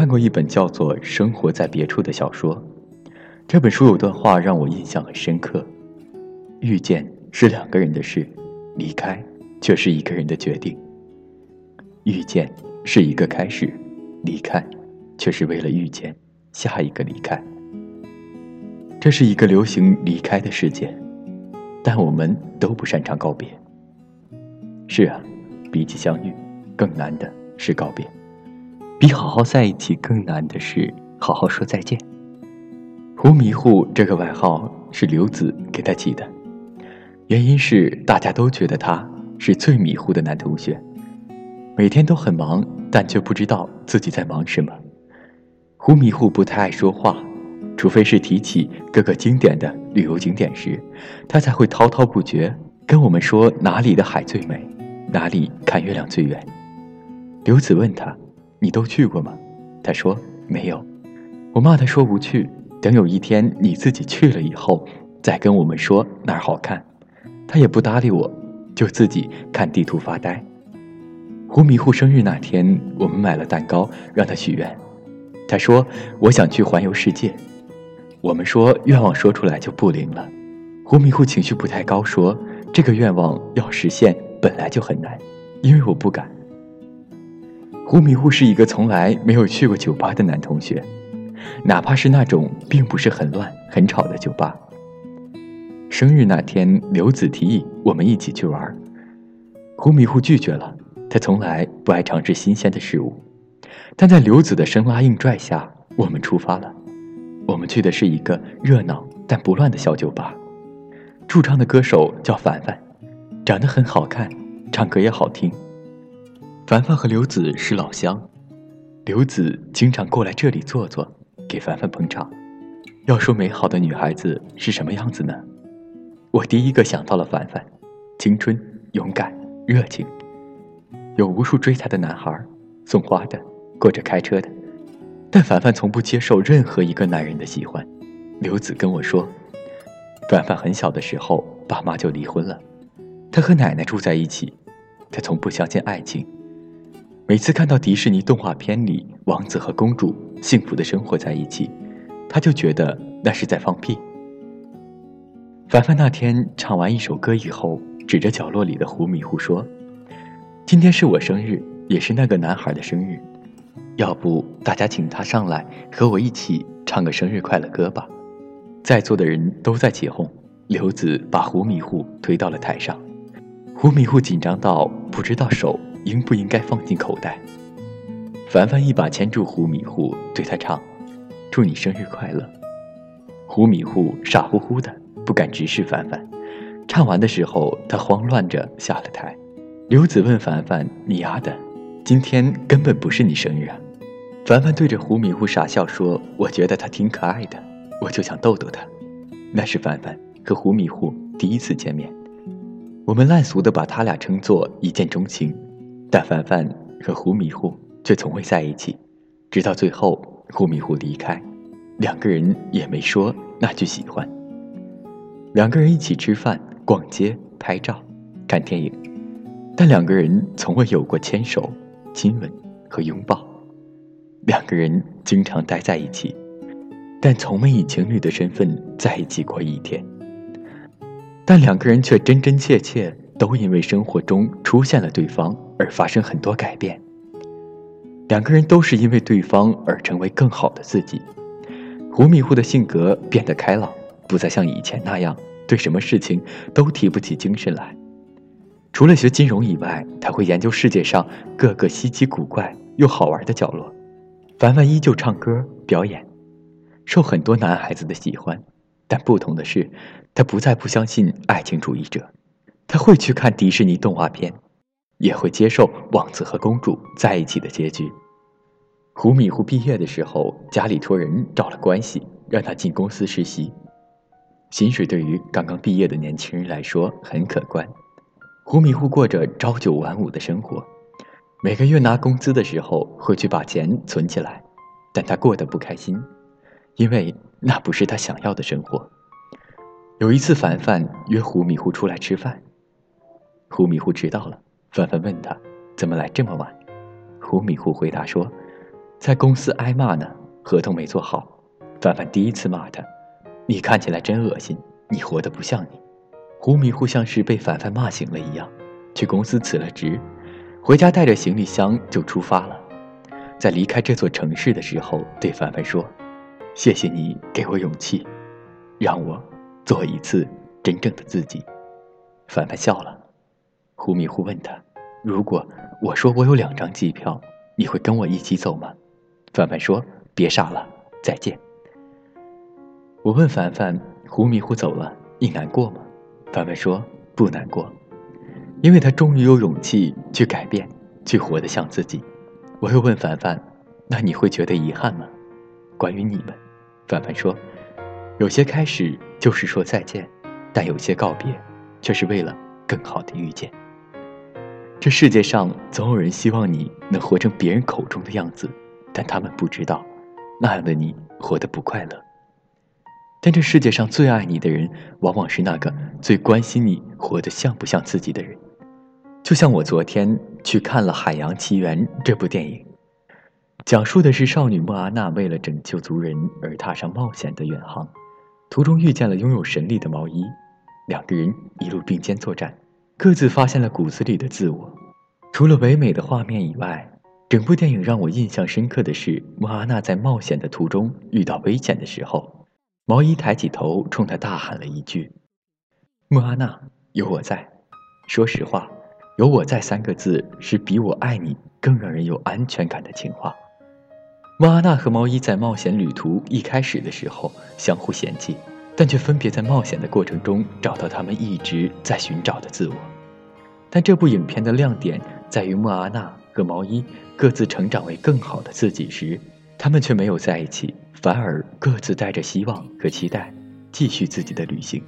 看过一本叫做《生活在别处》的小说，这本书有段话让我印象很深刻：遇见是两个人的事，离开却是一个人的决定。遇见是一个开始，离开却是为了遇见下一个离开。这是一个流行离开的世界，但我们都不擅长告别。是啊，比起相遇，更难的是告别。比好好在一起更难的是好好说再见。胡迷糊这个外号是刘子给他起的，原因是大家都觉得他是最迷糊的男同学，每天都很忙，但却不知道自己在忙什么。胡迷糊不太爱说话，除非是提起各个经典的旅游景点时，他才会滔滔不绝跟我们说哪里的海最美，哪里看月亮最圆。刘子问他。你都去过吗？他说没有。我骂他说不去。等有一天你自己去了以后，再跟我们说哪儿好看。他也不搭理我，就自己看地图发呆。胡迷糊生日那天，我们买了蛋糕让他许愿。他说我想去环游世界。我们说愿望说出来就不灵了。胡迷糊情绪不太高，说这个愿望要实现本来就很难，因为我不敢。胡迷糊是一个从来没有去过酒吧的男同学，哪怕是那种并不是很乱、很吵的酒吧。生日那天，刘子提议我们一起去玩，胡迷糊拒绝了。他从来不爱尝试新鲜的事物，但在刘子的生拉硬拽下，我们出发了。我们去的是一个热闹但不乱的小酒吧，驻唱的歌手叫凡凡，长得很好看，唱歌也好听。凡凡和刘子是老乡，刘子经常过来这里坐坐，给凡凡捧场。要说美好的女孩子是什么样子呢？我第一个想到了凡凡，青春、勇敢、热情，有无数追她的男孩，送花的，或者开车的。但凡凡从不接受任何一个男人的喜欢。刘子跟我说，凡凡很小的时候，爸妈就离婚了，他和奶奶住在一起，他从不相信爱情。每次看到迪士尼动画片里王子和公主幸福的生活在一起，他就觉得那是在放屁。凡凡那天唱完一首歌以后，指着角落里的胡迷糊说：“今天是我生日，也是那个男孩的生日，要不大家请他上来和我一起唱个生日快乐歌吧。”在座的人都在起哄。刘子把胡迷糊推到了台上，胡迷糊紧张到不知道手。应不应该放进口袋？凡凡一把牵住胡迷糊，对他唱：“祝你生日快乐。”胡迷糊傻乎乎的，不敢直视凡凡。唱完的时候，他慌乱着下了台。刘子问凡凡：“你丫的，今天根本不是你生日啊！”凡凡对着胡迷糊傻笑说：“我觉得他挺可爱的，我就想逗逗他。”那是凡凡和胡迷糊第一次见面，我们烂俗的把他俩称作一见钟情。但凡凡和胡迷糊却从未在一起，直到最后胡迷糊离开，两个人也没说那句喜欢。两个人一起吃饭、逛街、拍照、看电影，但两个人从未有过牵手、亲吻和拥抱。两个人经常待在一起，但从没以情侣的身份在一起过一天。但两个人却真真切切都因为生活中出现了对方。而发生很多改变。两个人都是因为对方而成为更好的自己。胡迷糊的性格变得开朗，不再像以前那样对什么事情都提不起精神来。除了学金融以外，他会研究世界上各个稀奇古怪又好玩的角落。凡凡依旧唱歌表演，受很多男孩子的喜欢。但不同的是，他不再不相信爱情主义者，他会去看迪士尼动画片。也会接受王子和公主在一起的结局。胡迷糊毕业的时候，家里托人找了关系，让他进公司实习，薪水对于刚刚毕业的年轻人来说很可观。胡迷糊过着朝九晚五的生活，每个月拿工资的时候会去把钱存起来，但他过得不开心，因为那不是他想要的生活。有一次，凡凡约胡迷糊出来吃饭，胡迷糊迟到了。凡凡问他：“怎么来这么晚？”胡迷糊回答说：“在公司挨骂呢，合同没做好。凡凡第一次骂他：“你看起来真恶心，你活得不像你。”胡迷糊像是被凡凡骂醒了一样，去公司辞了职，回家带着行李箱就出发了。在离开这座城市的时候，对凡凡说：“谢谢你给我勇气，让我做一次真正的自己。”凡凡笑了。胡迷糊问他：“如果我说我有两张机票，你会跟我一起走吗？”凡凡说：“别傻了，再见。”我问凡凡：“胡迷糊走了，你难过吗？”凡凡说：“不难过，因为他终于有勇气去改变，去活得像自己。”我又问凡凡：“那你会觉得遗憾吗？”关于你们，凡凡说：“有些开始就是说再见，但有些告别，却是为了更好的遇见。”这世界上总有人希望你能活成别人口中的样子，但他们不知道，那样的你活得不快乐。但这世界上最爱你的人，往往是那个最关心你活得像不像自己的人。就像我昨天去看了《海洋奇缘》这部电影，讲述的是少女莫阿娜为了拯救族人而踏上冒险的远航，途中遇见了拥有神力的毛衣，两个人一路并肩作战，各自发现了骨子里的自我。除了唯美的画面以外，整部电影让我印象深刻的是莫阿娜在冒险的途中遇到危险的时候。毛衣抬起头，冲他大喊了一句：“莫阿娜，有我在。”说实话，“有我在”三个字是比我爱你更让人有安全感的情话。莫阿娜和毛衣在冒险旅途一开始的时候相互嫌弃，但却分别在冒险的过程中找到他们一直在寻找的自我。但这部影片的亮点在于莫阿娜和毛衣各自成长为更好的自己时，他们却没有在一起。反而各自带着希望和期待，继续自己的旅行。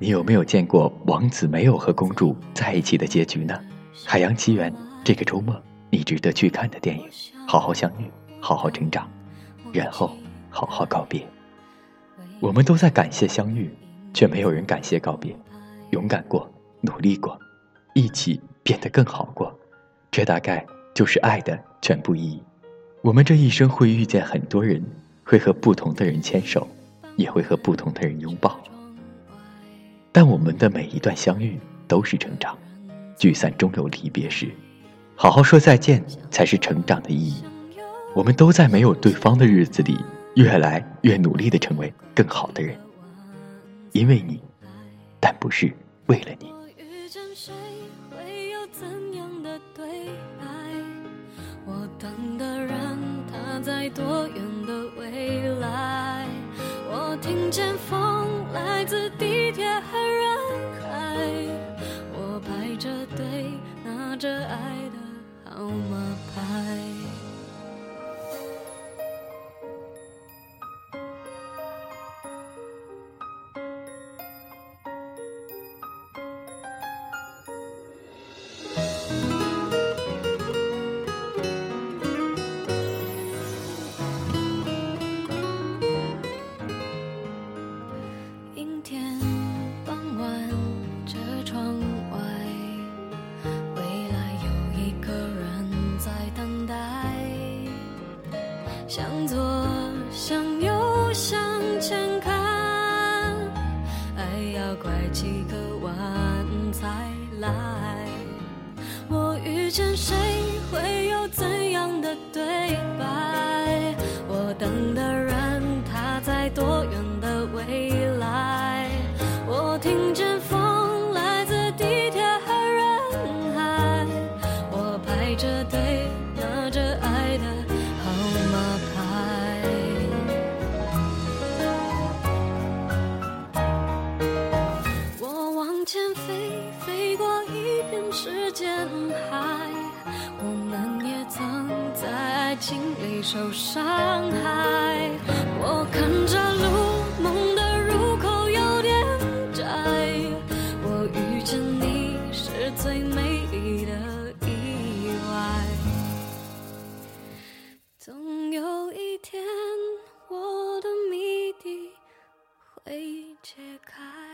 你有没有见过王子没有和公主在一起的结局呢？《海洋奇缘》这个周末你值得去看的电影，好好相遇，好好成长，然后好好告别。我们都在感谢相遇，却没有人感谢告别。勇敢过，努力过，一起变得更好过，这大概就是爱的全部意义。我们这一生会遇见很多人，会和不同的人牵手，也会和不同的人拥抱。但我们的每一段相遇都是成长，聚散终有离别时，好好说再见才是成长的意义。我们都在没有对方的日子里，越来越努力的成为更好的人，因为你，但不是为了你。在多远的未来？我听见风一个弯才来。我遇见谁，会有怎样的对白？我等的人，他在多远的未来？我听见风来自地铁和人海，我排着队受伤害，我看着路，梦的入口有点窄。我遇见你是最美丽的意外，总有一天我的谜底会解开。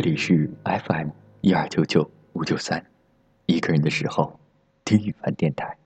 这里是 FM 一二九九五九三，一个人的时候，听雨凡电台。